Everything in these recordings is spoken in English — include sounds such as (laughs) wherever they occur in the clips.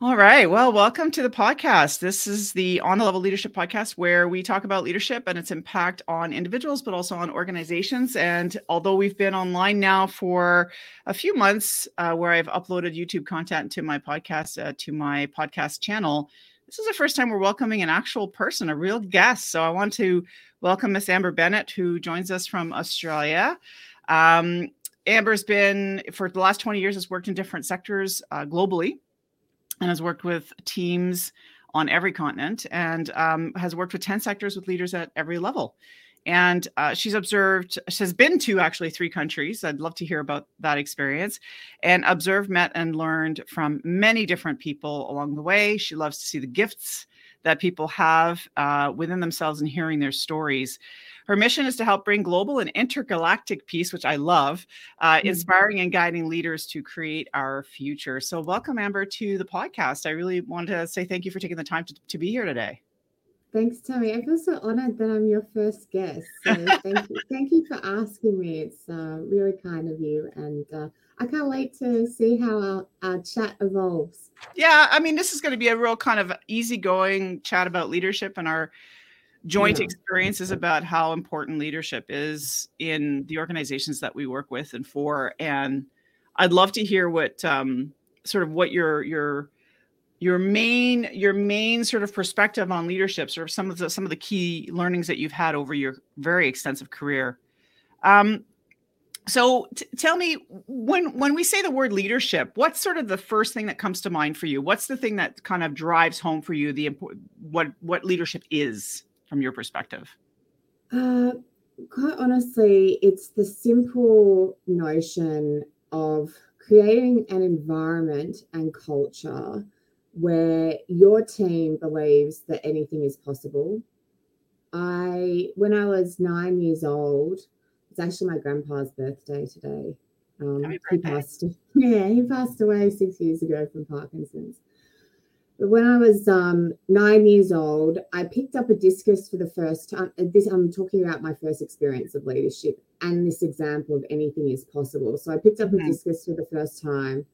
All right. Well, welcome to the podcast. This is the On the Level Leadership podcast where we talk about leadership and its impact on individuals, but also on organizations. And although we've been online now for a few months, uh, where I've uploaded YouTube content to my podcast, uh, to my podcast channel, this is the first time we're welcoming an actual person, a real guest. So I want to welcome Miss Amber Bennett, who joins us from Australia. Um, Amber's been, for the last 20 years, has worked in different sectors uh, globally and has worked with teams on every continent and um, has worked with 10 sectors with leaders at every level. And uh, she's observed, she has been to actually three countries. I'd love to hear about that experience and observed, met, and learned from many different people along the way. She loves to see the gifts that people have uh, within themselves and hearing their stories. Her mission is to help bring global and intergalactic peace, which I love, uh, mm-hmm. inspiring and guiding leaders to create our future. So, welcome, Amber, to the podcast. I really wanted to say thank you for taking the time to, to be here today. Thanks, Tammy. I feel so honored that I'm your first guest. So thank you, (laughs) thank you for asking me. It's uh, really kind of you, and uh, I can't wait to see how our, our chat evolves. Yeah, I mean, this is going to be a real kind of easygoing chat about leadership and our joint yeah. experiences about how important leadership is in the organizations that we work with and for. And I'd love to hear what um, sort of what your your your main your main sort of perspective on leadership, sort of some of the some of the key learnings that you've had over your very extensive career. Um, so t- tell me when when we say the word leadership what's sort of the first thing that comes to mind for you what's the thing that kind of drives home for you the what what leadership is from your perspective? Uh, quite honestly, it's the simple notion of creating an environment and culture where your team believes that anything is possible. I, when I was nine years old, it's actually my grandpa's birthday today. Um, he passed, (laughs) yeah, he passed away six years ago from Parkinson's when I was um, nine years old, I picked up a discus for the first time. Uh, this I'm talking about my first experience of leadership and this example of anything is possible. So I picked up mm-hmm. a discus for the first time,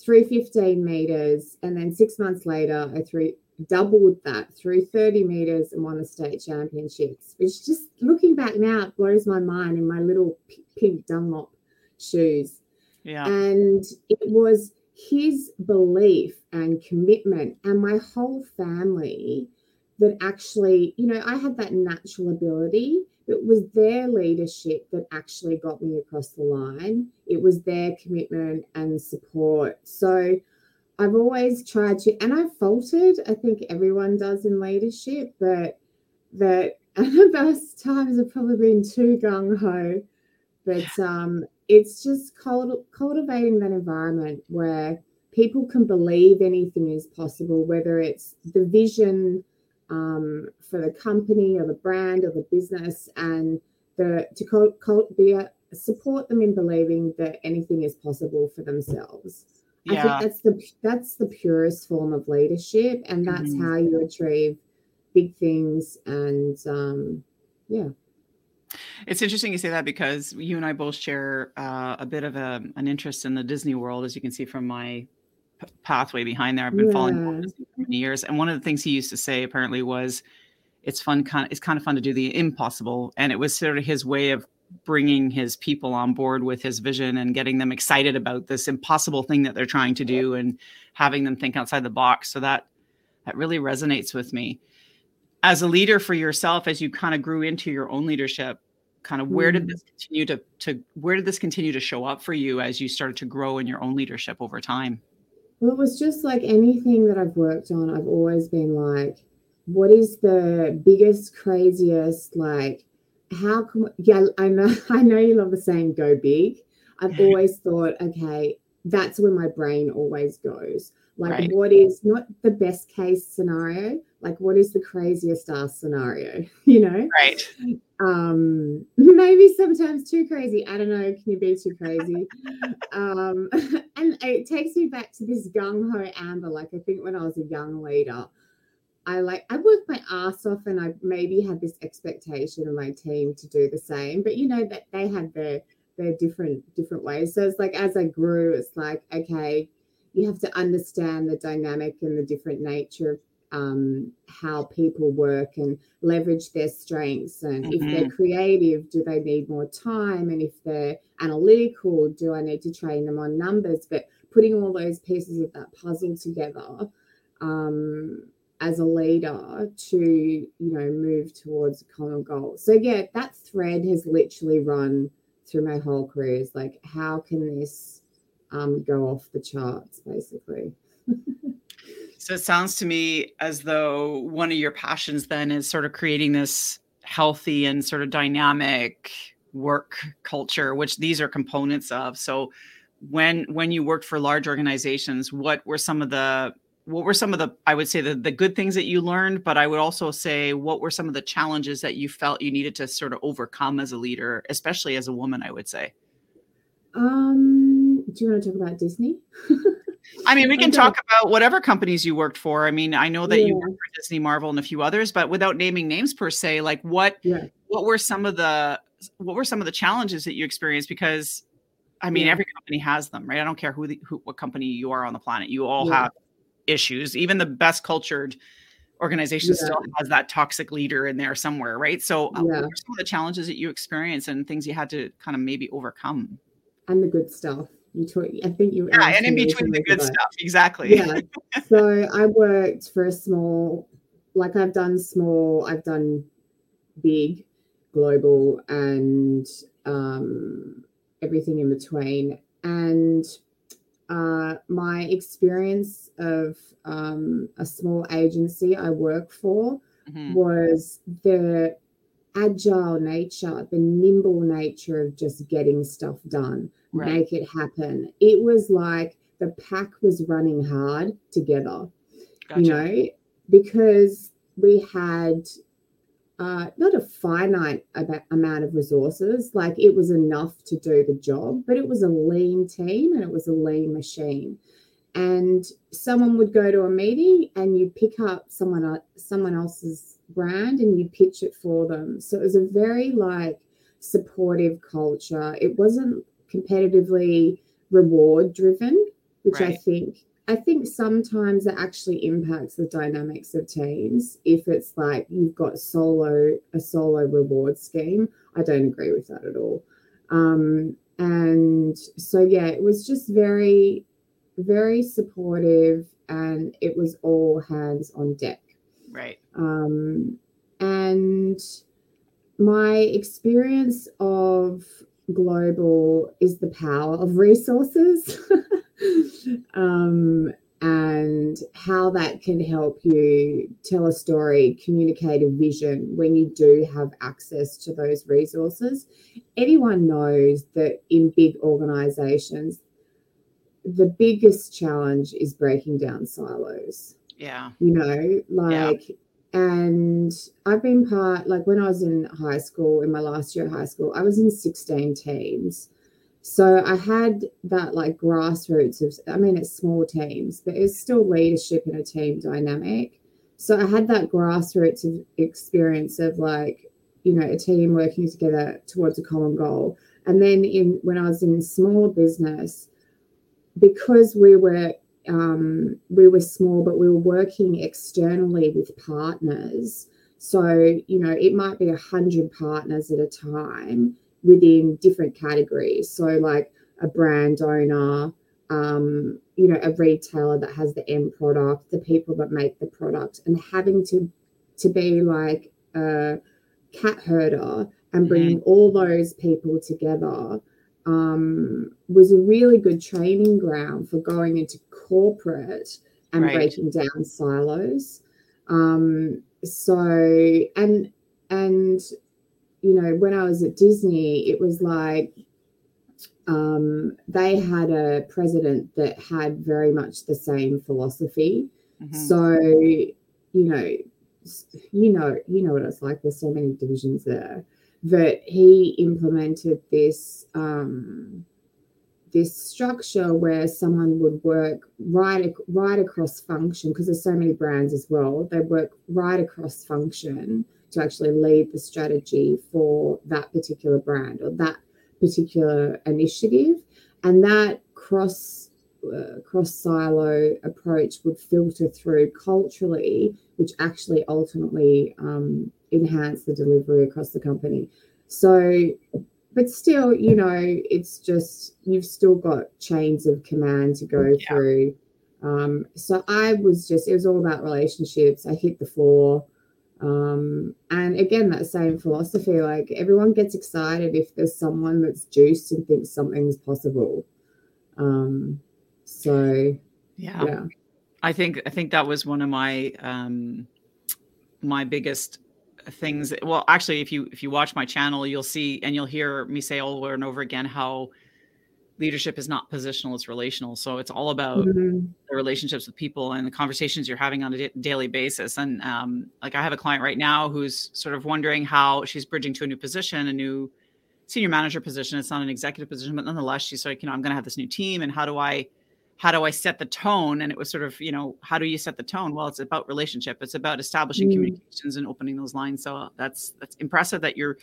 threw 15 meters, and then six months later, I threw doubled that threw 30 meters and won the state championships. Which just looking back now it blows my mind in my little pink Dunlop shoes. Yeah, and it was his belief and commitment and my whole family that actually, you know, I had that natural ability. It was their leadership that actually got me across the line. It was their commitment and support. So I've always tried to, and I've faltered. I think everyone does in leadership, but that (laughs) the best times have probably been too gung ho. But um, it's just cultivating that environment where people can believe anything is possible, whether it's the vision um, for the company or the brand or the business, and the to cult, cult, be a, support them in believing that anything is possible for themselves. Yeah. I think that's the that's the purest form of leadership, and that's mm-hmm. how you achieve big things. And um, yeah. It's interesting you say that because you and I both share uh, a bit of a, an interest in the Disney world, as you can see from my p- pathway behind there. I've been yeah. following Disney for many years, and one of the things he used to say apparently was, "It's fun. Kind of, it's kind of fun to do the impossible," and it was sort of his way of bringing his people on board with his vision and getting them excited about this impossible thing that they're trying to do and having them think outside the box. So that that really resonates with me as a leader for yourself as you kind of grew into your own leadership kind of where did mm. this continue to to where did this continue to show up for you as you started to grow in your own leadership over time? Well it was just like anything that i've worked on i've always been like what is the biggest craziest like how come yeah i know (laughs) i know you love the saying go big. I've (laughs) always thought okay that's where my brain always goes like right. what is not the best case scenario like what is the craziest ass scenario (laughs) you know? Right. Um maybe sometimes too crazy. I don't know. Can you be too crazy? (laughs) Um (laughs) and it takes me back to this gung-ho amber. Like i think when i was a young leader i like i worked my ass off and i maybe had this expectation of my team to do the same but you know that they had their their different different ways. So it's like as i grew it's like okay you have to understand the dynamic and the different nature of um, how people work and leverage their strengths. And mm-hmm. if they're mm-hmm. creative, do they need more time? And if they're analytical, do I need to train them on numbers? But putting all those pieces of that puzzle together um, as a leader to, you know, move towards a common goal. So, yeah, that thread has literally run through my whole career is like, how can this um, go off the charts, basically? (laughs) So it sounds to me as though one of your passions then is sort of creating this healthy and sort of dynamic work culture, which these are components of. So when when you worked for large organizations, what were some of the what were some of the I would say the, the good things that you learned, but I would also say what were some of the challenges that you felt you needed to sort of overcome as a leader, especially as a woman, I would say. Um, do you want to talk about Disney? (laughs) I mean, we (laughs) can talk about whatever companies you worked for. I mean, I know that yeah. you worked for Disney, Marvel, and a few others, but without naming names per se, like what yeah. what were some of the what were some of the challenges that you experienced? Because I mean, yeah. every company has them, right? I don't care who, the, who what company you are on the planet, you all have issues. Even the best cultured organization still has that toxic leader in there somewhere, right? So, uh, what were some of the challenges that you experienced and things you had to kind of maybe overcome? And the good stuff you talk, I think you yeah, and in between the good stuff, exactly. Yeah. (laughs) so I worked for a small, like I've done small, I've done big, global, and um, everything in between. And uh, my experience of um, a small agency I work for mm-hmm. was the agile nature, the nimble nature of just getting stuff done right. make it happen. It was like the pack was running hard together, gotcha. you know, because we had uh, not a finite amount of resources. Like it was enough to do the job, but it was a lean team and it was a lean machine. And someone would go to a meeting and you pick up someone someone else's brand and you pitch it for them. So it was a very like supportive culture. It wasn't competitively reward driven, which right. I think I think sometimes it actually impacts the dynamics of teams if it's like you've got solo a solo reward scheme. I don't agree with that at all. Um, and so yeah, it was just very, very supportive and it was all hands on deck. Right. Um, and my experience of global is the power of resources (laughs) um, and how that can help you tell a story, communicate a vision when you do have access to those resources. Anyone knows that in big organizations, the biggest challenge is breaking down silos. Yeah. You know, like yeah and I've been part, like when I was in high school, in my last year of high school, I was in 16 teams. So I had that like grassroots of, I mean, it's small teams, but it's still leadership in a team dynamic. So I had that grassroots of experience of like, you know, a team working together towards a common goal. And then in when I was in small business, because we were um, we were small, but we were working externally with partners. So, you know, it might be a hundred partners at a time within different categories. So, like a brand owner, um, you know, a retailer that has the end product, the people that make the product, and having to to be like a cat herder and bringing mm-hmm. all those people together um, was a really good training ground for going into corporate and right. breaking down silos. Um, so and and you know when I was at Disney, it was like um, they had a president that had very much the same philosophy. Mm-hmm. So you know, you know, you know what it's like. There's so many divisions there that he implemented this um, this structure where someone would work right right across function because there's so many brands as well. They work right across function to actually lead the strategy for that particular brand or that particular initiative, and that cross uh, cross silo approach would filter through culturally, which actually ultimately um, enhance the delivery across the company. So, but still, you know, it's just you've still got chains of command to go yeah. through. Um, so I was just, it was all about relationships. I hit the floor. Um, and again, that same philosophy like everyone gets excited if there's someone that's juiced and thinks something's possible. Um, so, yeah. yeah. I think I think that was one of my um my biggest things well actually if you if you watch my channel you'll see and you'll hear me say over and over again how leadership is not positional it's relational. So it's all about mm-hmm. the relationships with people and the conversations you're having on a d- daily basis. And um, like i have a client right now who's sort of wondering how she's bridging to a new position a new senior manager position. It's not an executive position but nonetheless she's like you know i'm going to have this new team and how do i how do I set the tone? And it was sort of, you know, how do you set the tone? Well, it's about relationship. It's about establishing mm. communications and opening those lines. So that's that's impressive that you're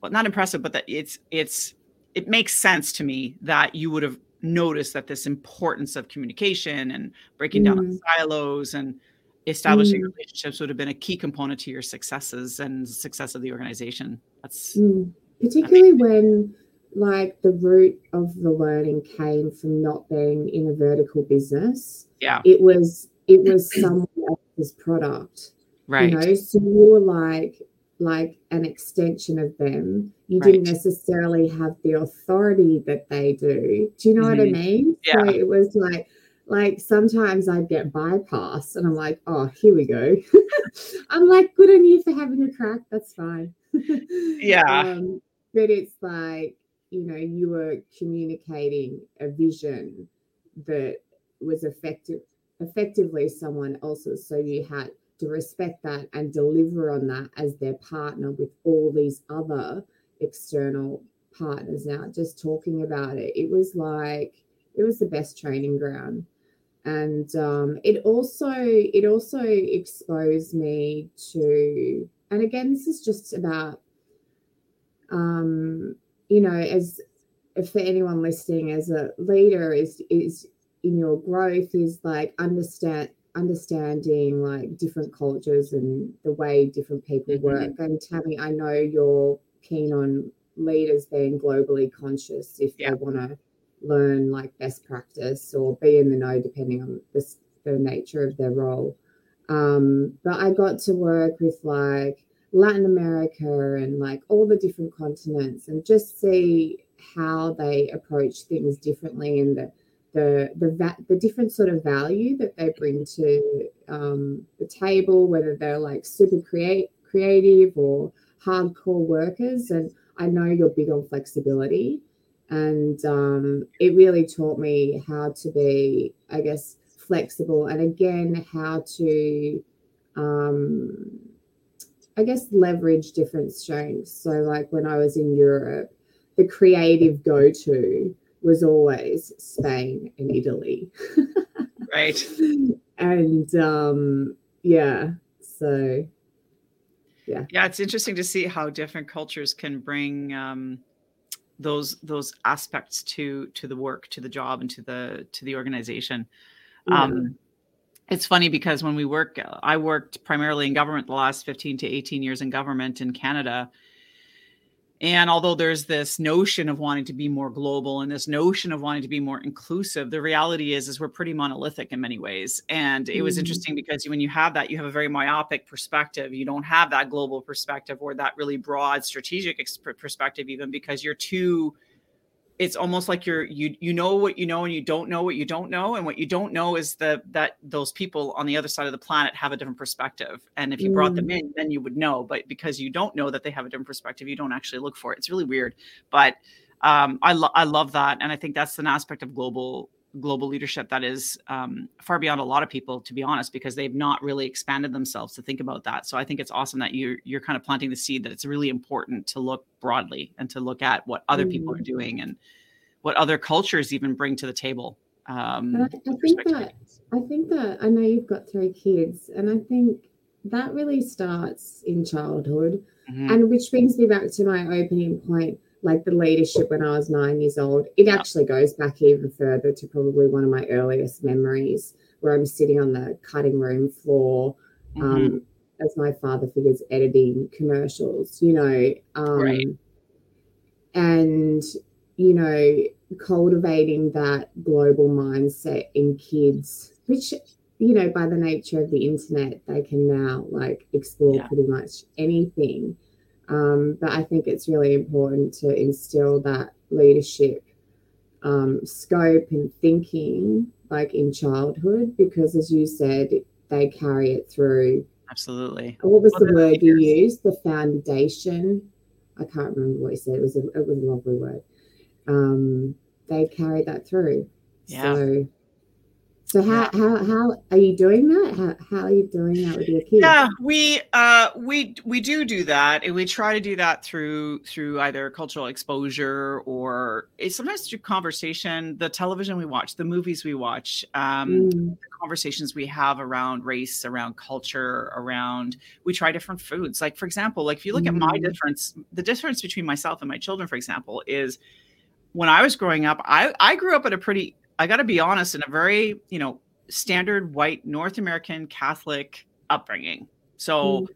well, not impressive, but that it's it's it makes sense to me that you would have noticed that this importance of communication and breaking mm. down silos and establishing mm. relationships would have been a key component to your successes and success of the organization. That's mm. particularly when like the root of the learning came from not being in a vertical business. Yeah. It was it was someone else's product. Right. You know, so you were like like an extension of them. You right. didn't necessarily have the authority that they do. Do you know mm-hmm. what I mm-hmm. mean? Yeah. So it was like like sometimes I'd get bypassed and I'm like, oh, here we go. (laughs) I'm like, good on you for having a crack. That's fine. (laughs) yeah. Um, but it's like you know you were communicating a vision that was effective effectively someone else's. So you had to respect that and deliver on that as their partner with all these other external partners. Now just talking about it it was like it was the best training ground. And um, it also it also exposed me to and again this is just about um, you know, as if for anyone listening, as a leader, is is in your growth is like understand understanding like different cultures and the way different people mm-hmm. work. And Tammy, I know you're keen on leaders being globally conscious if yeah. they want to learn like best practice or be in the know depending on the, the nature of their role. Um, but I got to work with like Latin America and like all the different continents and just see how they approach things differently and the the the, va- the different sort of value that they bring to um, the table, whether they're like super create creative or hardcore workers. And I know you're big on flexibility, and um, it really taught me how to be, I guess, flexible, and again how to um, I guess, leverage different strengths. So, like when I was in Europe, the creative go to was always Spain and Italy. right. (laughs) And um, yeah, so yeah. Yeah, it's interesting to see how different cultures can bring um, those those aspects to to the work, to the job, and to the to the organization. Yeah. It's funny because when we work, I worked primarily in government the last 15 to 18 years in government in Canada. And although there's this notion of wanting to be more global and this notion of wanting to be more inclusive, the reality is is we're pretty monolithic in many ways. And it was mm-hmm. interesting because when you have that, you have a very myopic perspective. You don't have that global perspective or that really broad strategic perspective, even because you're too it's almost like you're you you know what you know and you don't know what you don't know and what you don't know is the that those people on the other side of the planet have a different perspective and if you mm. brought them mm. in then you would know but because you don't know that they have a different perspective you don't actually look for it it's really weird but um, I, lo- I love that and i think that's an aspect of global global leadership that is um, far beyond a lot of people to be honest because they've not really expanded themselves to think about that so i think it's awesome that you're you're kind of planting the seed that it's really important to look broadly and to look at what other mm. people are mm. doing and what other cultures even bring to the table um, I, I think that i think that i know you've got three kids and i think that really starts in childhood mm-hmm. and which brings me back to my opening point like the leadership when I was nine years old. It actually goes back even further to probably one of my earliest memories where I'm sitting on the cutting room floor um, mm-hmm. as my father figures editing commercials, you know. Um, right. And, you know, cultivating that global mindset in kids, which, you know, by the nature of the internet, they can now like explore yeah. pretty much anything. Um, but I think it's really important to instill that leadership um, scope and thinking like in childhood because as you said they carry it through. Absolutely. What was well, the word you used? The foundation? I can't remember what you said. It was a, it was a lovely word. Um, they carry that through. Yeah. so so how, how how are you doing that? How, how are you doing that with your kids? Yeah, we uh we we do do that, and we try to do that through through either cultural exposure or sometimes through conversation. The television we watch, the movies we watch, um, mm. the conversations we have around race, around culture, around we try different foods. Like for example, like if you look mm. at my mm. difference, the difference between myself and my children, for example, is when I was growing up, I I grew up at a pretty I got to be honest, in a very, you know, standard white North American Catholic upbringing. So mm.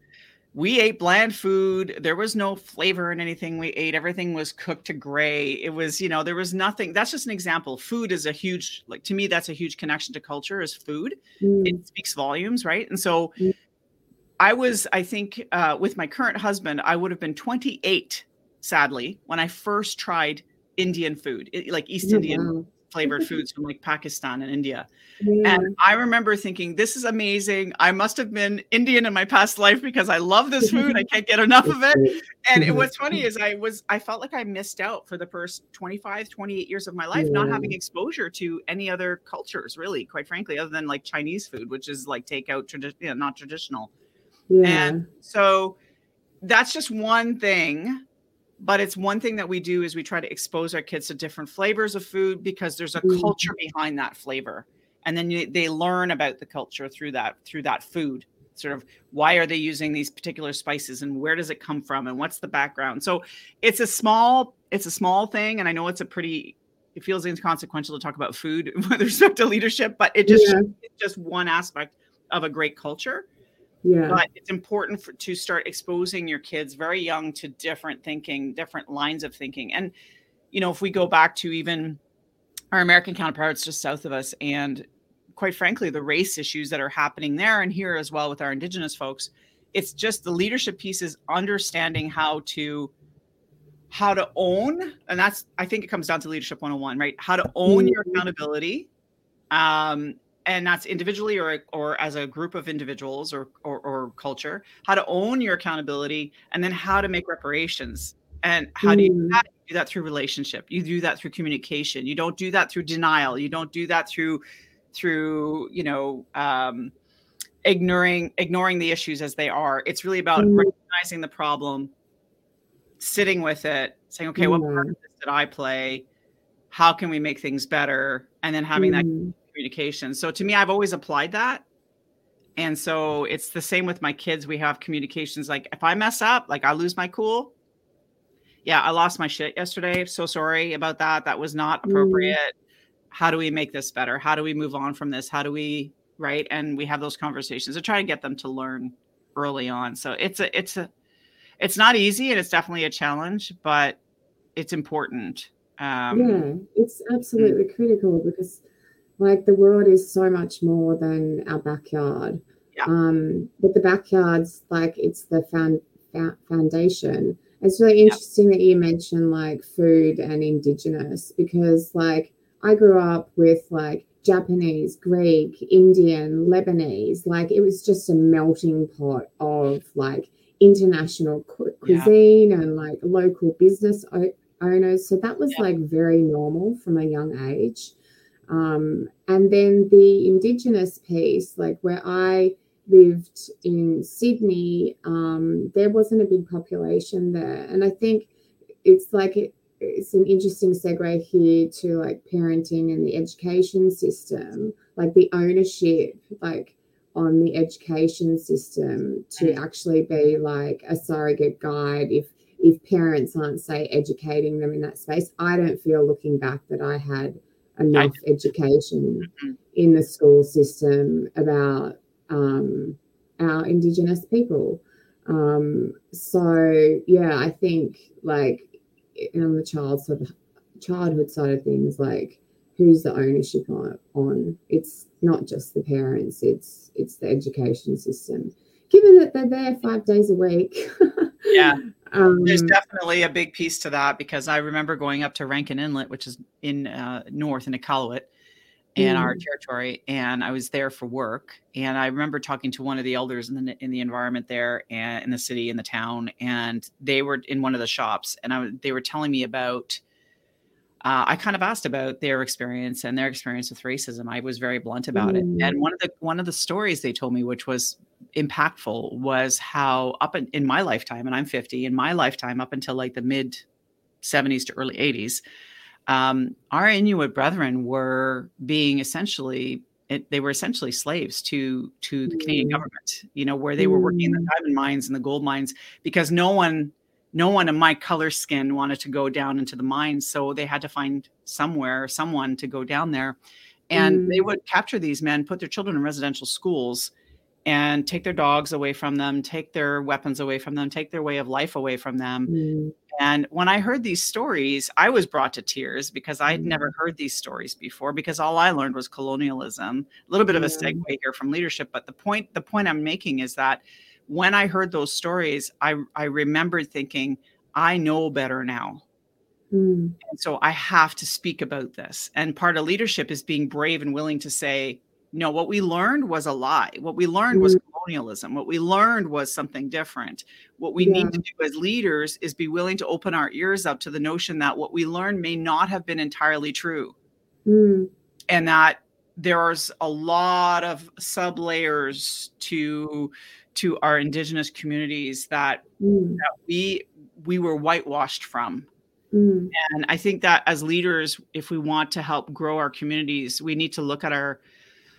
we ate bland food. There was no flavor in anything we ate. Everything was cooked to gray. It was, you know, there was nothing. That's just an example. Food is a huge, like to me, that's a huge connection to culture is food. Mm. It speaks volumes, right? And so mm. I was, I think, uh, with my current husband, I would have been 28, sadly, when I first tried Indian food, like East oh, Indian. Wow flavored foods from like Pakistan and India. And I remember thinking, this is amazing. I must have been Indian in my past life because I love this (laughs) food. I can't get enough of it. And it, (laughs) what's funny is I was, I felt like I missed out for the first 25, 28 years of my life, not having exposure to any other cultures, really, quite frankly, other than like Chinese food, which is like takeout, tradi- you know, not traditional. Yeah. And so that's just one thing but it's one thing that we do is we try to expose our kids to different flavors of food because there's a mm. culture behind that flavor and then you, they learn about the culture through that through that food sort of why are they using these particular spices and where does it come from and what's the background so it's a small it's a small thing and i know it's a pretty it feels inconsequential to talk about food (laughs) with respect to leadership but it just yeah. it's just one aspect of a great culture yeah. But it's important for, to start exposing your kids very young to different thinking, different lines of thinking. And, you know, if we go back to even our American counterparts just south of us, and quite frankly, the race issues that are happening there and here as well with our Indigenous folks, it's just the leadership piece is understanding how to how to own and that's i think it comes down to leadership 101 right how to own your mm-hmm. accountability um, and that's individually or or as a group of individuals or, or, or culture how to own your accountability and then how to make reparations and how do you do mm. that? You do that through relationship you do that through communication you don't do that through denial you don't do that through through you know um, ignoring ignoring the issues as they are it's really about mm. recognizing the problem sitting with it saying okay mm. what part of this did i play how can we make things better and then having that mm communication. So to me, I've always applied that. And so it's the same with my kids. We have communications like if I mess up, like I lose my cool. Yeah, I lost my shit yesterday. So sorry about that. That was not mm. appropriate. Mm. How do we make this better? How do we move on from this? How do we right? And we have those conversations to try to get them to learn early on. So it's a it's a it's not easy and it's definitely a challenge, but it's important. Um, yeah, it's absolutely mm. critical because like the world is so much more than our backyard. Yeah. Um, but the backyard's like it's the found, foundation. It's really interesting yeah. that you mentioned like food and indigenous because like I grew up with like Japanese, Greek, Indian, Lebanese. Like it was just a melting pot of like international cu- cuisine yeah. and like local business o- owners. So that was yeah. like very normal from a young age. Um, and then the Indigenous piece, like where I lived in Sydney, um, there wasn't a big population there. And I think it's like it, it's an interesting segue here to like parenting and the education system, like the ownership, like on the education system to mm. actually be like a surrogate guide if if parents aren't say educating them in that space i don't feel looking back that i had enough education mm-hmm. in the school system about um, our indigenous people. Um, so yeah i think like on the child sort of childhood side of things like who's the ownership on, on? It's not just the parents it's it's the education system. Given that they're there five days a week (laughs) yeah um, there's definitely a big piece to that because i remember going up to rankin inlet which is in uh, north in iqaluit in mm. our territory and i was there for work and i remember talking to one of the elders in the in the environment there and in the city in the town and they were in one of the shops and I, they were telling me about uh, I kind of asked about their experience and their experience with racism. I was very blunt about mm. it. And mm. one of the one of the stories they told me, which was impactful, was how up in, in my lifetime, and I'm 50, in my lifetime, up until like the mid 70s to early 80s, um, our Inuit brethren were being essentially it, they were essentially slaves to to the Canadian mm. government. You know, where they were working in the mm. diamond mines and the gold mines because no one no one of my color skin wanted to go down into the mines so they had to find somewhere someone to go down there and mm. they would capture these men put their children in residential schools and take their dogs away from them take their weapons away from them take their way of life away from them mm. and when i heard these stories i was brought to tears because i had mm. never heard these stories before because all i learned was colonialism a little bit of a segue here from leadership but the point the point i'm making is that when I heard those stories, I, I remembered thinking, I know better now. Mm. And so I have to speak about this. And part of leadership is being brave and willing to say, no, what we learned was a lie. What we learned mm. was colonialism. What we learned was something different. What we yeah. need to do as leaders is be willing to open our ears up to the notion that what we learned may not have been entirely true. Mm. And that there's a lot of sub layers to to our indigenous communities that, mm. that we we were whitewashed from mm. and i think that as leaders if we want to help grow our communities we need to look at our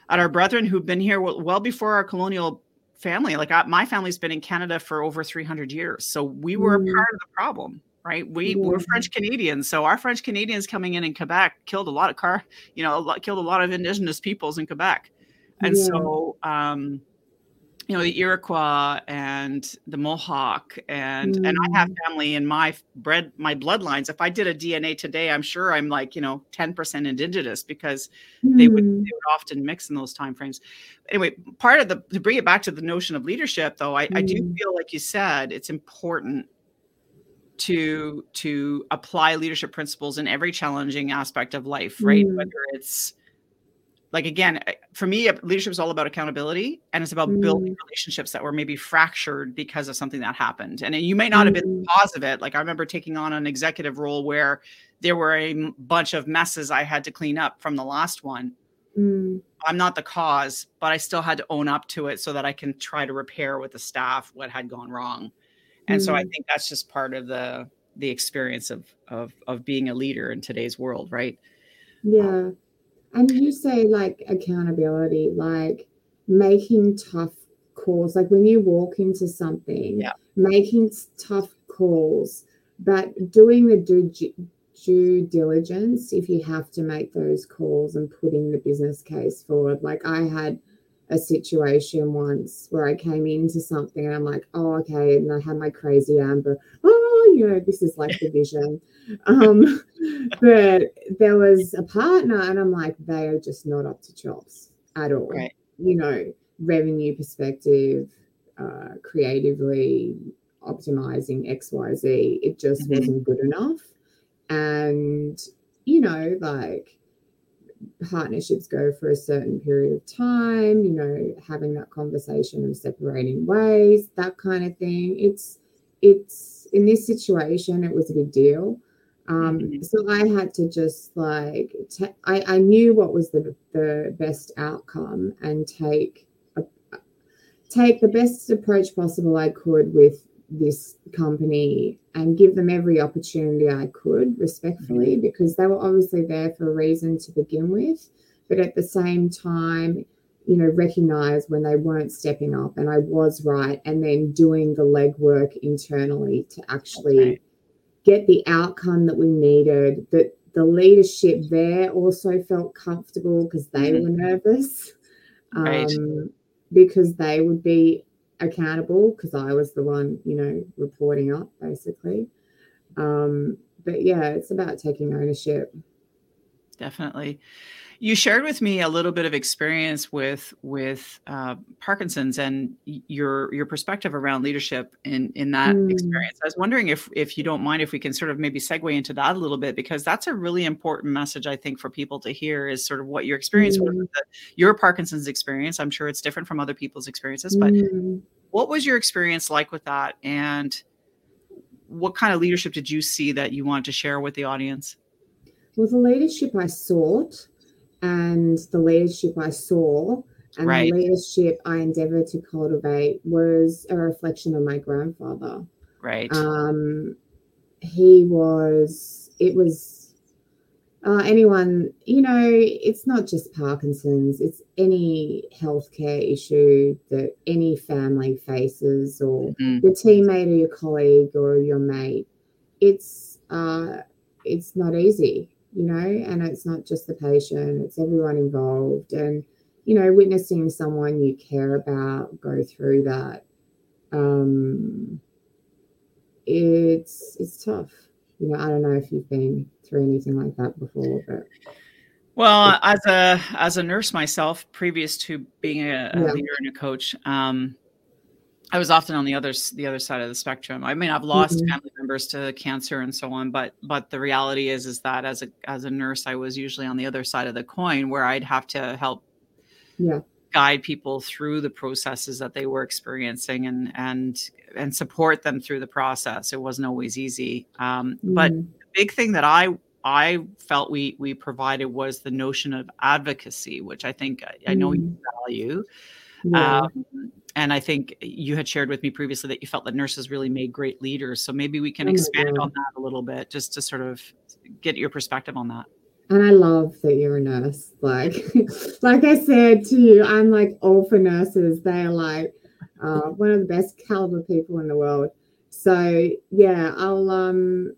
at our brethren who've been here well, well before our colonial family like I, my family's been in canada for over 300 years so we were mm. a part of the problem right we yeah. we're french canadians so our french canadians coming in in quebec killed a lot of car you know a lot, killed a lot of indigenous peoples in quebec and yeah. so um you know the Iroquois and the Mohawk and mm. and I have mm. family in my bread my bloodlines. If I did a DNA today, I'm sure I'm like you know 10% indigenous because mm. they would they mm. would often mix in those time frames. Anyway, part of the to bring it back to the notion of leadership, though, I, mm. I do mm. feel like you said it's important to to apply leadership principles in every challenging aspect of life, right? Whether it's like again for me leadership is all about accountability and it's about mm. building relationships that were maybe fractured because of something that happened and you may not have been the mm. cause of it like i remember taking on an executive role where there were a bunch of messes i had to clean up from the last one mm. i'm not the cause but i still had to own up to it so that i can try to repair with the staff what had gone wrong and mm. so i mm. think that's just part of the the experience of of of being a leader in today's world right yeah um, and you say like accountability, like making tough calls, like when you walk into something, yeah. making tough calls, but doing the due, due diligence if you have to make those calls and putting the business case forward. Like I had a situation once where I came into something and I'm like, oh, okay. And I had my crazy amber, oh, you know, this is like the vision. Um, (laughs) but there was a partner and I'm like, they are just not up to chops at all. Right. You know, revenue perspective, uh, creatively optimizing XYZ, it just mm-hmm. wasn't good enough. And, you know, like partnerships go for a certain period of time, you know, having that conversation of separating ways, that kind of thing. It's it's in this situation, it was a big deal. Um, mm-hmm. so I had to just like t- I, I knew what was the the best outcome and take a, take the best approach possible I could with this company and give them every opportunity I could respectfully mm-hmm. because they were obviously there for a reason to begin with. But at the same time, you know, recognize when they weren't stepping up and I was right, and then doing the legwork internally to actually right. get the outcome that we needed. That the leadership there also felt comfortable because they mm-hmm. were nervous. Right. Um, because they would be accountable because I was the one, you know, reporting up basically. Um, but yeah, it's about taking ownership. Definitely you shared with me a little bit of experience with with uh, Parkinson's and your your perspective around leadership in in that mm. experience. I was wondering if if you don't mind if we can sort of maybe segue into that a little bit because that's a really important message I think for people to hear is sort of what your experience mm. was your Parkinson's experience. I'm sure it's different from other people's experiences, but mm. what was your experience like with that and what kind of leadership did you see that you wanted to share with the audience? Well, the leadership I sought and the leadership I saw and right. the leadership I endeavored to cultivate was a reflection of my grandfather. Right. Um, he was, it was uh, anyone, you know, it's not just Parkinson's, it's any healthcare issue that any family faces, or mm-hmm. your teammate, or your colleague, or your mate. It's uh, it's not easy you know, and it's not just the patient, it's everyone involved. And, you know, witnessing someone you care about go through that, um, it's it's tough. You know, I don't know if you've been through anything like that before, but well, as a as a nurse myself, previous to being a, yeah. leader and a coach, um, I was often on the other the other side of the spectrum. I mean, I've lost mm-hmm. family members to cancer and so on, but but the reality is is that as a as a nurse, I was usually on the other side of the coin where I'd have to help yeah. guide people through the processes that they were experiencing and and and support them through the process. It wasn't always easy, um, mm-hmm. but the big thing that I I felt we we provided was the notion of advocacy, which I think I, I know you mm-hmm. value. Yeah. Um, and I think you had shared with me previously that you felt that nurses really made great leaders. So maybe we can oh expand on that a little bit, just to sort of get your perspective on that. And I love that you're a nurse. Like, (laughs) like I said to you, I'm like all for nurses. They are like uh, one of the best caliber people in the world. So yeah, I'll um,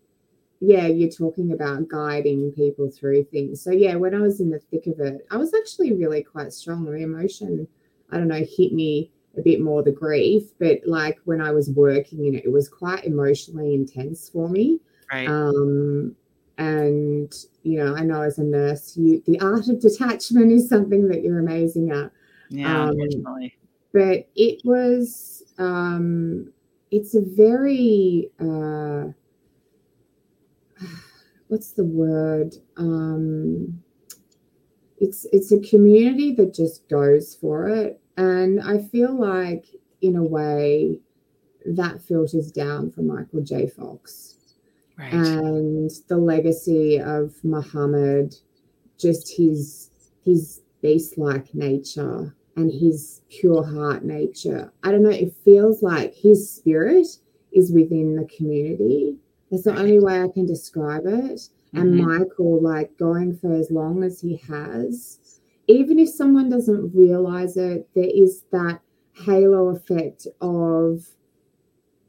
yeah, you're talking about guiding people through things. So yeah, when I was in the thick of it, I was actually really quite strong. The emotion, I don't know, hit me a bit more the grief, but like when I was working in it, it was quite emotionally intense for me. Right. Um, and you know, I know as a nurse, you the art of detachment is something that you're amazing at. Yeah, um, definitely. But it was, um, it's a very, uh, what's the word? Um, it's it's a community that just goes for it and I feel like, in a way, that filters down from Michael J. Fox. Right. And the legacy of Muhammad, just his his beast-like nature and his pure heart nature. I don't know, it feels like his spirit is within the community. That's the only way I can describe it. Mm-hmm. And Michael, like going for as long as he has, even if someone doesn't realize it, there is that halo effect of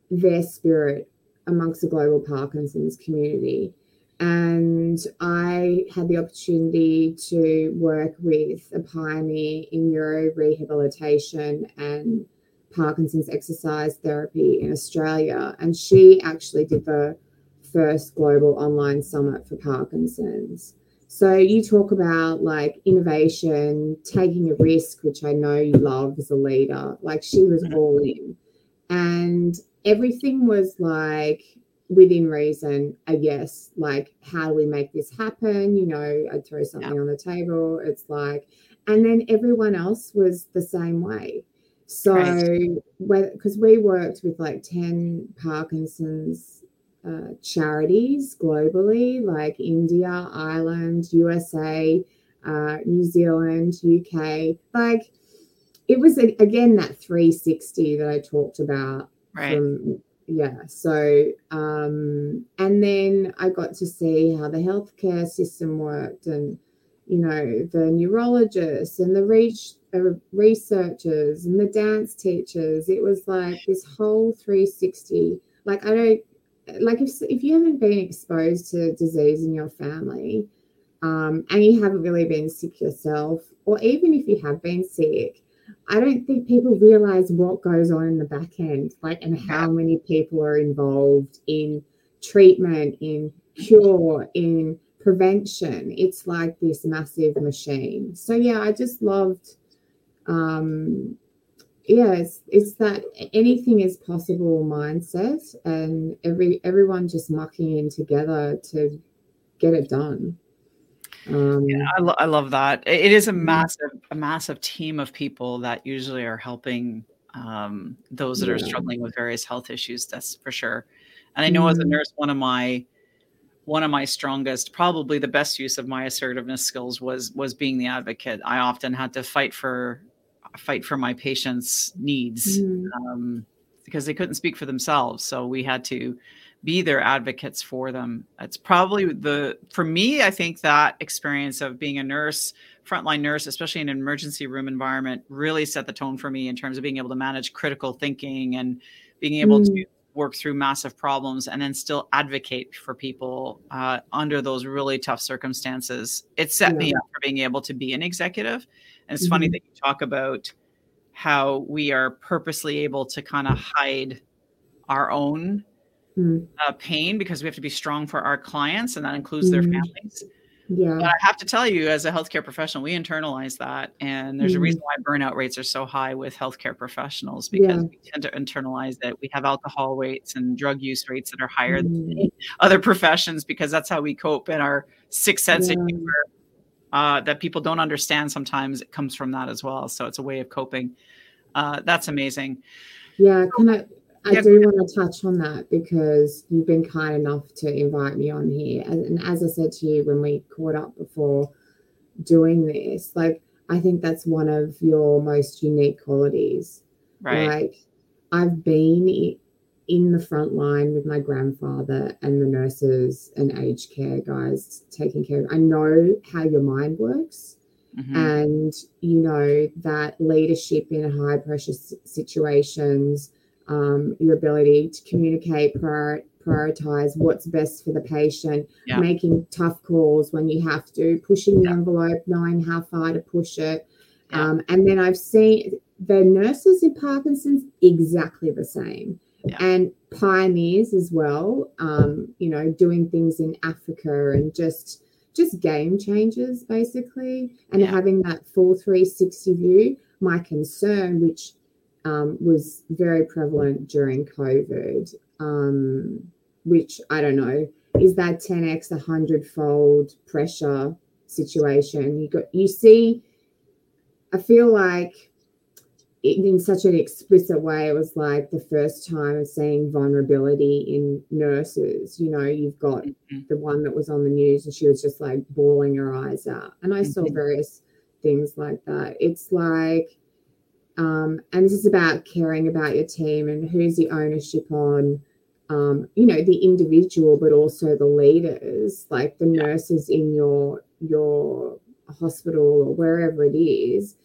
their spirit amongst the global Parkinson's community. And I had the opportunity to work with a pioneer in neuro rehabilitation and Parkinson's exercise therapy in Australia. And she actually did the first global online summit for Parkinson's. So you talk about like innovation, taking a risk, which I know you love as a leader. Like she was mm-hmm. all in. And everything was like within reason, I guess. Like, how do we make this happen? You know, I'd throw something yeah. on the table. It's like, and then everyone else was the same way. So, because we worked with like 10 Parkinson's uh, charities globally, like India, Ireland, USA, uh, New Zealand, UK. Like it was again that 360 that I talked about. Right. From, yeah. So, um, and then I got to see how the healthcare system worked and you know, the neurologists and the reach, uh, researchers and the dance teachers. It was like this whole 360. Like, I don't, like if, if you haven't been exposed to disease in your family um, and you haven't really been sick yourself, or even if you have been sick, I don't think people realize what goes on in the back end, like, and how many people are involved in treatment, in cure, in prevention. It's like this massive machine. So, yeah, I just loved, um, yeah, it's, it's that anything is possible mindset and every everyone just mucking in together to get it done. Um, yeah, I, lo- I love that. It is a massive, a massive team of people that usually are helping um, those that yeah. are struggling with various health issues. That's for sure. And I know mm-hmm. as a mm-hmm. nurse, one of my one of my strongest, probably the best use of my assertiveness skills was was being the advocate. I often had to fight for fight for my patients' needs mm-hmm. um, because they couldn't speak for themselves. So we had to be their advocates for them. It's probably the, for me, I think that experience of being a nurse, frontline nurse, especially in an emergency room environment, really set the tone for me in terms of being able to manage critical thinking and being able mm. to work through massive problems and then still advocate for people uh, under those really tough circumstances. It set yeah. me up for being able to be an executive. And it's mm-hmm. funny that you talk about how we are purposely able to kind of hide our own mm. uh, pain because we have to be strong for our clients, and that includes mm. their families. Yeah. But I have to tell you, as a healthcare professional, we internalize that. And there's mm. a reason why burnout rates are so high with healthcare professionals because yeah. we tend to internalize that we have alcohol rates and drug use rates that are higher than other professions because that's how we cope in our sixth sense yeah. humor. Uh, that people don't understand sometimes it comes from that as well. So it's a way of coping. Uh, that's amazing. Yeah. Can I I do want to touch on that because you've been kind enough to invite me on here. And, as I said to you when we caught up before doing this, like, I think that's one of your most unique qualities. Right. Like, I've been in the front line with my grandfather and the nurses and aged care guys taking care of. I know how your mind works. Mm-hmm. And you know that leadership in high pressure situations, um, your ability to communicate, prior, prioritize what's best for the patient, yeah. making tough calls when you have to, pushing the yeah. envelope, knowing how far to push it. Yeah. Um, and then I've seen the nurses in Parkinson's exactly the same. And pioneers as well, um, you know, doing things in Africa and just just game changers basically, and having that full 360 view. My concern, which um, was very prevalent during COVID, um, which I don't know is that 10x, a fold pressure situation. You got you see, I feel like in such an explicit way, it was like the first time of seeing vulnerability in nurses. You know, you've got mm-hmm. the one that was on the news and she was just like bawling her eyes out. And I mm-hmm. saw various things like that. It's like um, and this is about caring about your team and who's the ownership on, um, you know, the individual, but also the leaders, like the nurses in your your hospital or wherever it is.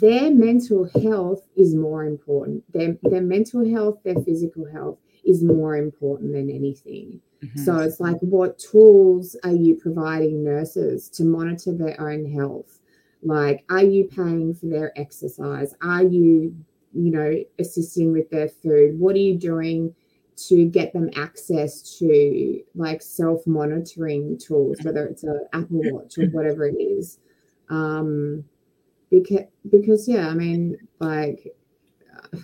Their mental health is more important. Their their mental health, their physical health is more important than anything. Mm-hmm. So it's like, what tools are you providing nurses to monitor their own health? Like, are you paying for their exercise? Are you, you know, assisting with their food? What are you doing to get them access to like self monitoring tools, whether it's an Apple Watch or whatever it is? Um, because, because yeah, I mean, like, uh,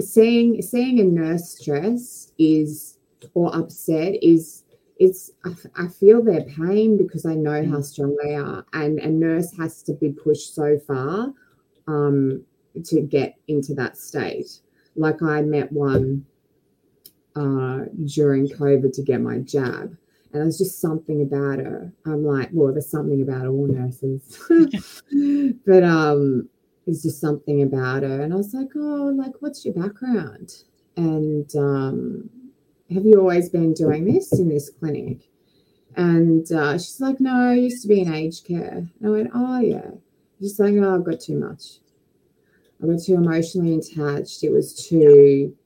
seeing seeing a nurse stress is or upset is it's I, I feel their pain because I know how mm. strong they are, and a nurse has to be pushed so far um, to get into that state. Like I met one uh, during COVID to get my jab, and there's just something about her. I'm like, well, there's something about all nurses, (laughs) but um, it's just something about her. And I was like, oh, like, what's your background? And um, have you always been doing this in this clinic? And uh, she's like, no, I used to be in aged care. And I went, oh, yeah. She's like, oh, I got too much. I got too emotionally attached. It was too,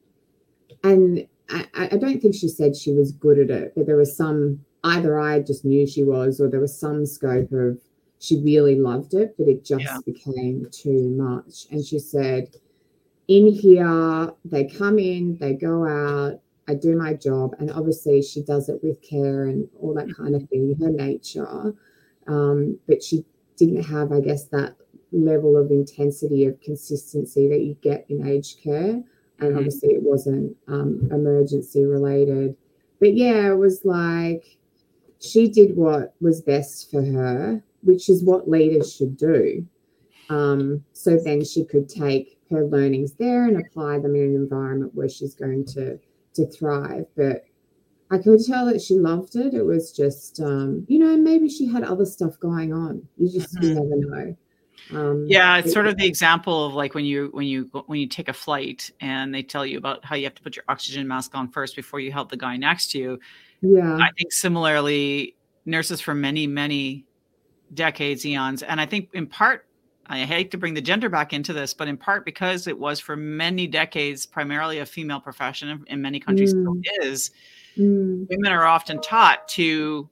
and I, I don't think she said she was good at it, but there was some, either I just knew she was, or there was some scope of she really loved it, but it just yeah. became too much. And she said, in here, they come in, they go out, I do my job. And obviously, she does it with care and all that kind of thing, her nature. Um, but she didn't have, I guess, that level of intensity of consistency that you get in aged care. And mm-hmm. obviously, it wasn't um, emergency related. But yeah, it was like she did what was best for her, which is what leaders should do. Um, so then she could take her learnings there and apply them in an environment where she's going to to thrive. But I could tell that she loved it. It was just, um, you know, maybe she had other stuff going on. You just mm-hmm. you never know. Um, yeah, it's sort of the example of like when you when you when you take a flight and they tell you about how you have to put your oxygen mask on first before you help the guy next to you. Yeah, I think similarly, nurses for many many decades, eons, and I think in part I hate to bring the gender back into this, but in part because it was for many decades primarily a female profession in many countries mm. still is. Mm. Women are often taught to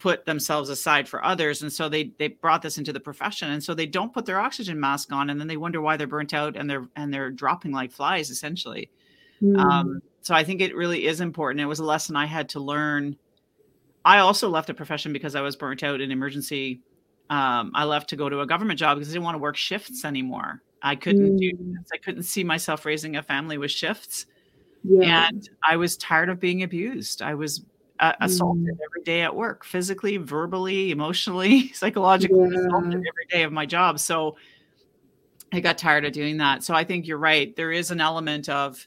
put themselves aside for others and so they they brought this into the profession and so they don't put their oxygen mask on and then they wonder why they're burnt out and they're and they're dropping like flies essentially mm. um, so i think it really is important it was a lesson i had to learn i also left the profession because i was burnt out in emergency um, I left to go to a government job because I didn't want to work shifts anymore. I couldn't mm. do I couldn't see myself raising a family with shifts. Yeah. And I was tired of being abused. I was uh, assaulted mm. every day at work, physically, verbally, emotionally, (laughs) psychologically yeah. assaulted every day of my job. So I got tired of doing that. So I think you're right. There is an element of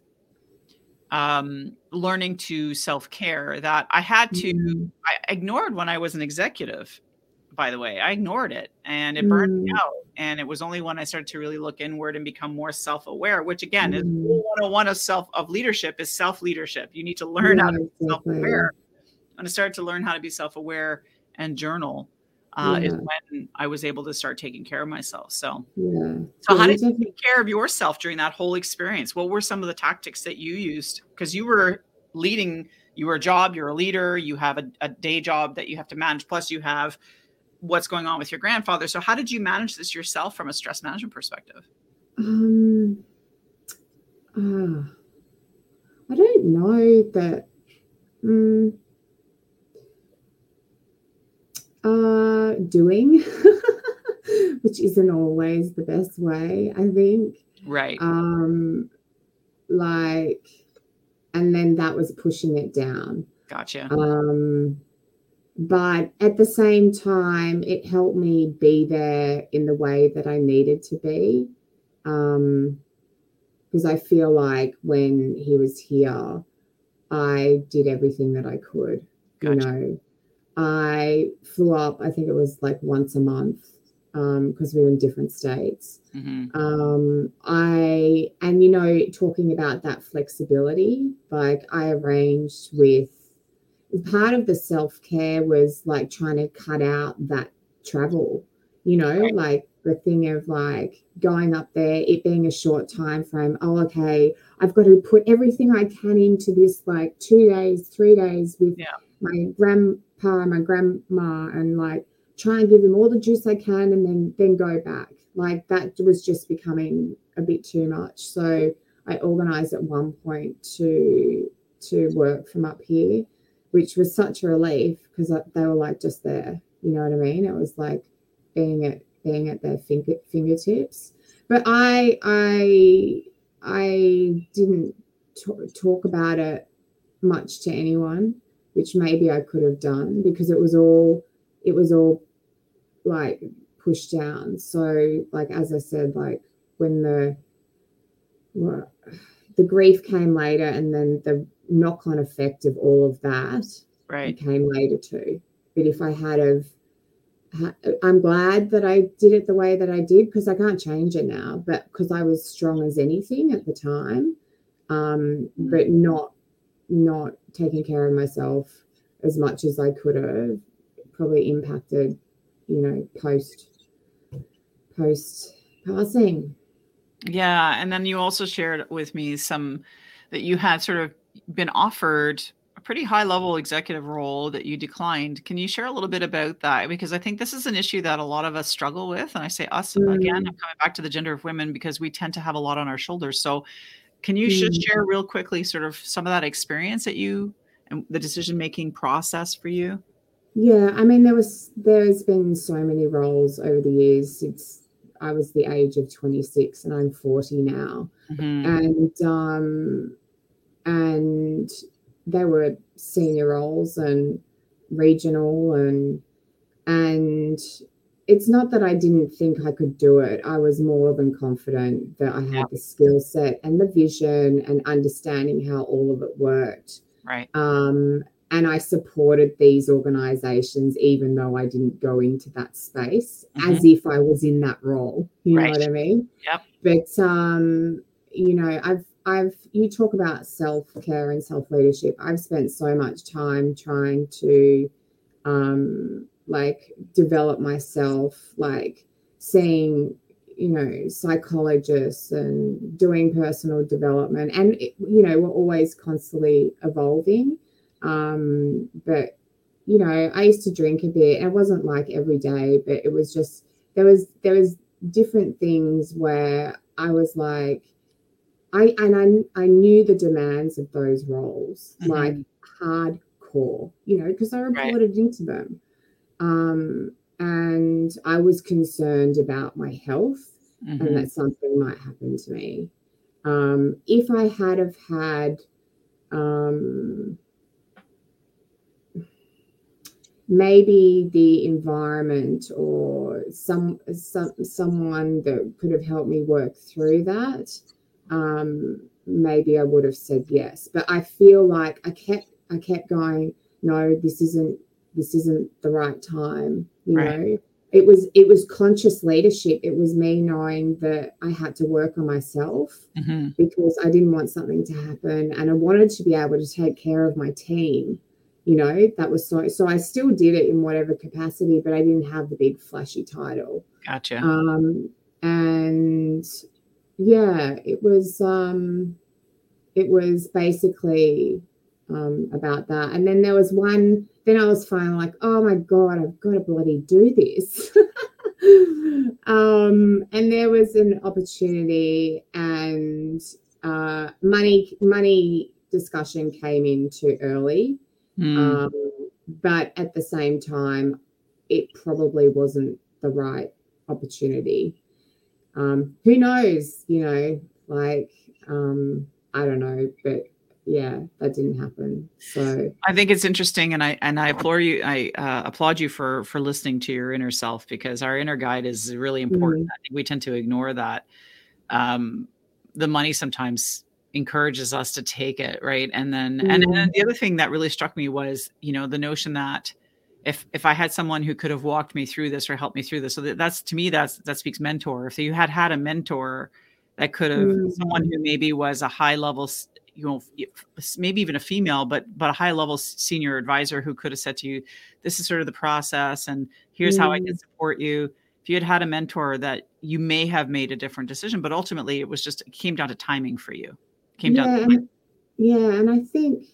um, learning to self care that I had to, mm. I ignored when I was an executive by the way. I ignored it and it burned mm. me out. And it was only when I started to really look inward and become more self-aware, which again mm. is 101 of self of leadership is self-leadership. You need to learn yeah, how to be exactly. self-aware. And I started to learn how to be self-aware and journal. Uh, yeah. is when I was able to start taking care of myself. So, yeah. so how did you take care of yourself during that whole experience? What were some of the tactics that you used? Because you were leading, you were a job, you're a leader, you have a, a day job that you have to manage, plus you have what's going on with your grandfather. So how did you manage this yourself from a stress management perspective? Um, uh, I don't know that. Um, uh, doing, (laughs) which isn't always the best way, I think. Right. Um, like, and then that was pushing it down. Gotcha. Um, but at the same time, it helped me be there in the way that I needed to be. Um, because I feel like when he was here, I did everything that I could. Gotcha. You know, I flew up, I think it was like once a month because um, we were in different states. Mm-hmm. Um, I, and you know, talking about that flexibility, like I arranged with part of the self care was like trying to cut out that travel, you know, right. like the thing of like going up there, it being a short time frame. Oh, okay, I've got to put everything I can into this like two days, three days with yeah. my grandpa my grandma and like try and give them all the juice I can and then then go back. Like that was just becoming a bit too much. So I organized at one point to to work from up here which was such a relief because they were like just there. You know what I mean? It was like being at being at their finger, fingertips. But I I I didn't t- talk about it much to anyone, which maybe I could have done because it was all it was all like pushed down. So like as I said, like when the well, (sighs) the grief came later and then the knock on effect of all of that right. came later too. But if I had of, I'm glad that I did it the way that I did because I can't change it now. But because I was strong as anything at the time, um, but not not taking care of myself as much as I could have probably impacted, you know, post post passing. Yeah, and then you also shared with me some that you had sort of been offered a pretty high level executive role that you declined. Can you share a little bit about that? Because I think this is an issue that a lot of us struggle with. And I say us mm. again, I'm coming back to the gender of women because we tend to have a lot on our shoulders. So can you mm. just share real quickly sort of some of that experience that you and the decision making process for you? Yeah, I mean there was there's been so many roles over the years. It's I was the age of 26 and I'm 40 now. Mm-hmm. And um and they were senior roles and regional and and it's not that I didn't think I could do it. I was more than confident that I had yeah. the skill set and the vision and understanding how all of it worked. Right. Um, and I supported these organizations even though I didn't go into that space mm-hmm. as if I was in that role. You right. know what I mean? Yep. But um, you know, I've I've you talk about self-care and self-leadership. I've spent so much time trying to um like develop myself, like seeing you know psychologists and doing personal development and you know we're always constantly evolving um, but you know, I used to drink a bit. It wasn't like every day, but it was just there was there was different things where I was like, I and I I knew the demands of those roles, mm-hmm. like hardcore, you know, because I reported right. into them. Um, and I was concerned about my health mm-hmm. and that something might happen to me. Um, if I had have had um, maybe the environment or some, some someone that could have helped me work through that um, maybe i would have said yes but i feel like i kept i kept going no this isn't this isn't the right time you right. know? It was it was conscious leadership. It was me knowing that i had to work on myself mm-hmm. because i didn't want something to happen and i wanted to be able to take care of my team you know? That was so so i still did it in whatever capacity but i didn't have the big flashy title. Gotcha. Um and yeah it was um it was basically um about that. And then there was one then i was finally like oh my god i've got to bloody do this (laughs) um and there was an opportunity and uh money money discussion came in too early Mm. Um, but at the same time, it probably wasn't the right opportunity. Um, who knows? You know, like um, I don't know, but yeah, that didn't happen. So I think it's interesting, and I and I applaud you. I uh, applaud you for for listening to your inner self because our inner guide is really important. Mm. I think we tend to ignore that. Um, the money sometimes encourages us to take it right and then mm-hmm. and, and the other thing that really struck me was you know the notion that if if i had someone who could have walked me through this or helped me through this so that, that's to me that's that speaks mentor if you had had a mentor that could have mm-hmm. someone who maybe was a high level you know maybe even a female but but a high level senior advisor who could have said to you this is sort of the process and here's mm-hmm. how i can mm. support you if you had had a mentor that you may have made a different decision but ultimately it was just it came down to timing for you came yeah, down. And, yeah, and I think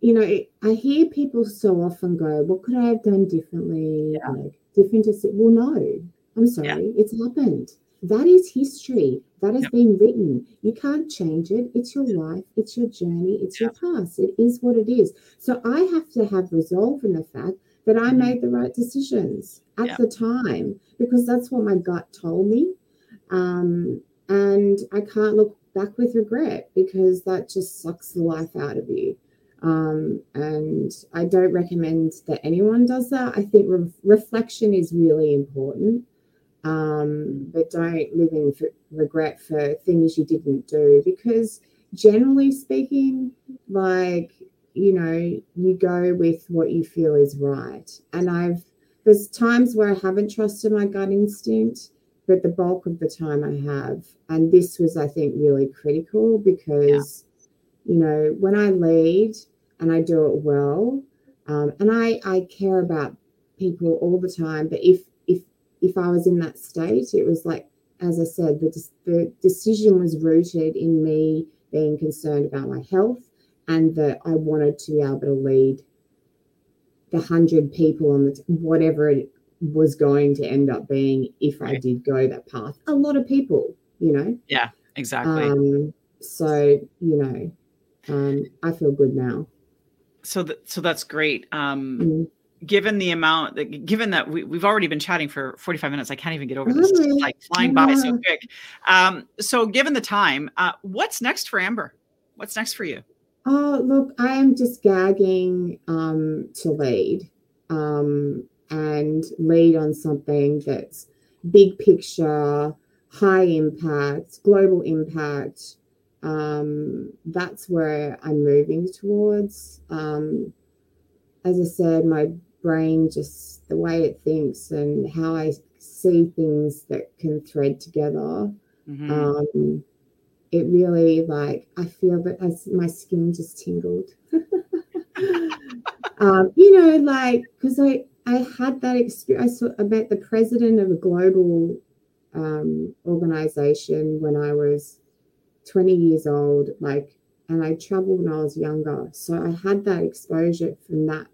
you know I hear people so often go, "What could I have done differently?" Yeah. Like different well, no, I'm sorry, yeah. it's happened. That is history. That has yep. been written. You can't change it. It's your life. It's your journey. It's yep. your past. It is what it is. So I have to have resolve in the fact that I mm-hmm. made the right decisions at yep. the time because that's what my gut told me. Um, and I can't look back with regret because that just sucks the life out of you. Um, and I don't recommend that anyone does that. I think re- reflection is really important, um, but don't live in regret for things you didn't do because, generally speaking, like you know, you go with what you feel is right. And I've there's times where I haven't trusted my gut instinct but the bulk of the time I have. And this was, I think, really critical because, yeah. you know, when I lead and I do it well, um, and I, I care about people all the time. But if if I was in that state, it was like, as I said, the the decision was rooted in me being concerned about my health and that I wanted to be able to lead the hundred people on the whatever it was going to end up being if right. I did go that path. A lot of people, you know. Yeah, exactly. Um, so you know, um, I feel good now. So th- so that's great. Um, mm given the amount that given that we, we've already been chatting for 45 minutes i can't even get over this. It's like flying by so quick. Um, so given the time uh, what's next for amber? What's next for you? Oh look i am just gagging um, to lead um, and lead on something that's big picture high impact global impact. Um, that's where i'm moving towards. Um, as I said, my brain just the way it thinks and how I see things that can thread together. Mm-hmm. Um, it really like I feel that as my skin just tingled. (laughs) um, you know, like because I I had that experience. I, saw, I met the president of a global um, organization when I was 20 years old, like, and I traveled when I was younger. So I had that exposure from that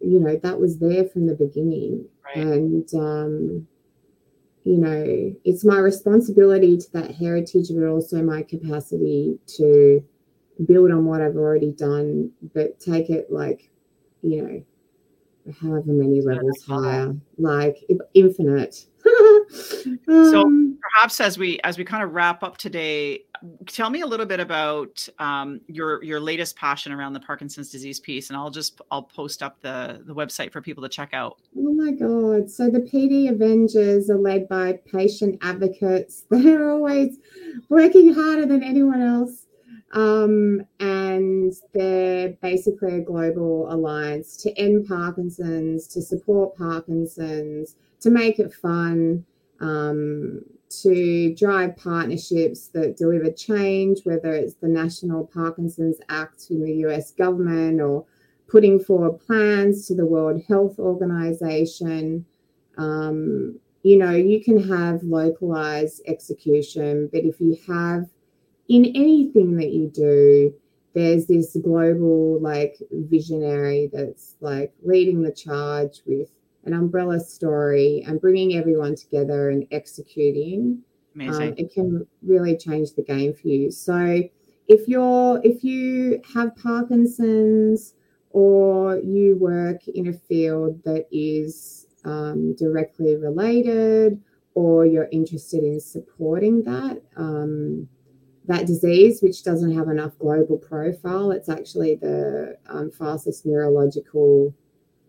you know that was there from the beginning. Right. and um you know it's my responsibility to that heritage but also my capacity to build on what i've already done but take it like you know however many levels higher like infinite (laughs) so perhaps as we as we kind of wrap up today tell me a little bit about um, your your latest passion around the parkinson's disease piece and i'll just i'll post up the the website for people to check out. Oh my god. So the pd avengers are led by patient advocates (laughs) they're always working harder than anyone else. Um, and they're basically a global alliance to end parkinson's to support parkinson's to make it fun um, to drive partnerships that deliver change, whether it's the National Parkinson's Act in the US government or putting forward plans to the World Health Organization. Um, you know, you can have localized execution, but if you have in anything that you do, there's this global like visionary that's like leading the charge with an umbrella story and bringing everyone together and executing um, it can really change the game for you. So if you're if you have parkinson's or you work in a field that is um, directly related or you're interested in supporting that um, that disease which doesn't have enough global profile it's actually the um, fastest neurological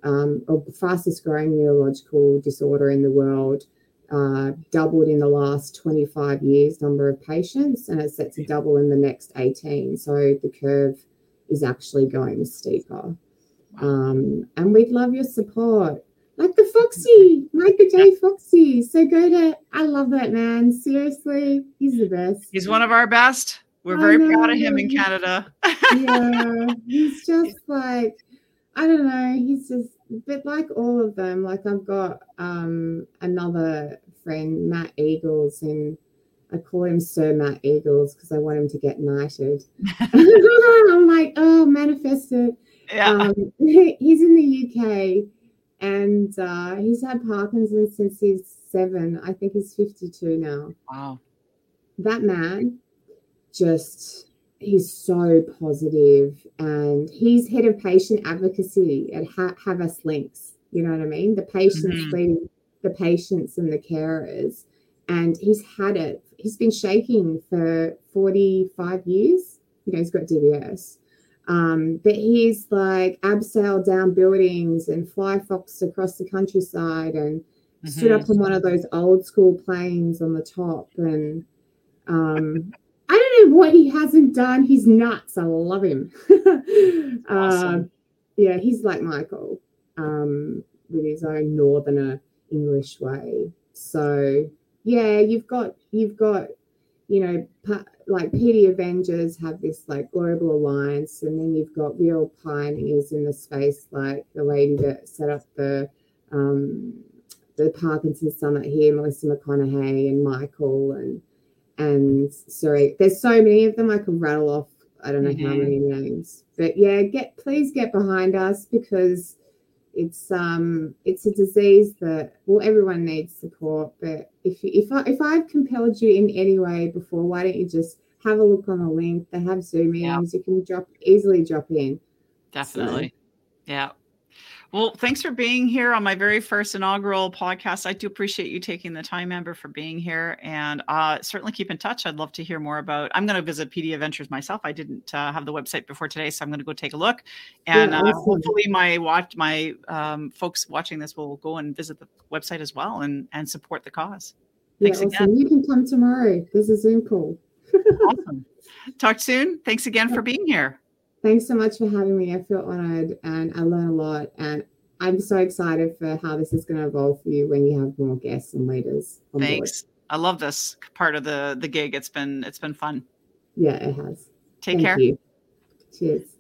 um, or the fastest growing neurological disorder in the world, uh, doubled in the last 25 years number of patients, and it's set to double in the next 18. So the curve is actually going steeper. Um, and we'd love your support. Like the Foxy, Michael J. Foxy. So go to, I love that man. Seriously, he's the best. He's one of our best. We're very proud of him in Canada. (laughs) yeah, he's just like I don't know. He's just, but like all of them, like I've got um, another friend, Matt Eagles, and I call him Sir Matt Eagles because I want him to get knighted. (laughs) I'm like, oh, manifest it. Yeah. Um, (laughs) he's in the UK and uh, he's had Parkinson's since he's seven. I think he's 52 now. Wow. That man just he's so positive and he's head of patient advocacy at ha- Havas Lynx. You know what I mean? The patients mm-hmm. leading the patients and the carers. And he's had it, he's been shaking for 45 years. You know, he's got DBS. Um, but he's like abseiled down buildings and fly foxed across the countryside and mm-hmm. stood up on one of those old school planes on the top and um, I what he hasn't done. He's nuts. I love him. (laughs) awesome. Uh, yeah, he's like Michael um, with his own northerner English way. So yeah, you've got you've got you know like PD Avengers have this like global alliance, and then you've got real pioneers in the space, like the lady that set up the um, the Parkinson's Summit here, Melissa McConaghy and Michael and and sorry, there's so many of them I can rattle off. I don't know mm-hmm. how many names, but yeah, get please get behind us because it's um it's a disease that well everyone needs support. But if you, if I if I've compelled you in any way before, why don't you just have a look on the link? They have Zoom meetings. Yeah. You can drop easily drop in. Definitely. So. Yeah. Well, thanks for being here on my very first inaugural podcast. I do appreciate you taking the time, Amber, for being here, and uh, certainly keep in touch. I'd love to hear more about. I'm going to visit PD Avengers myself. I didn't uh, have the website before today, so I'm going to go take a look, and yeah, uh, hopefully, my watch my um, folks watching this will go and visit the website as well and and support the cause. Thanks yeah, awesome. again. You can come tomorrow. This is Zoom call. (laughs) awesome. Talk soon. Thanks again for being here. Thanks so much for having me. I feel honored and I learn a lot. And I'm so excited for how this is going to evolve for you when you have more guests and leaders. Thanks. Board. I love this part of the the gig. It's been it's been fun. Yeah, it has. Take Thank care. You. Cheers.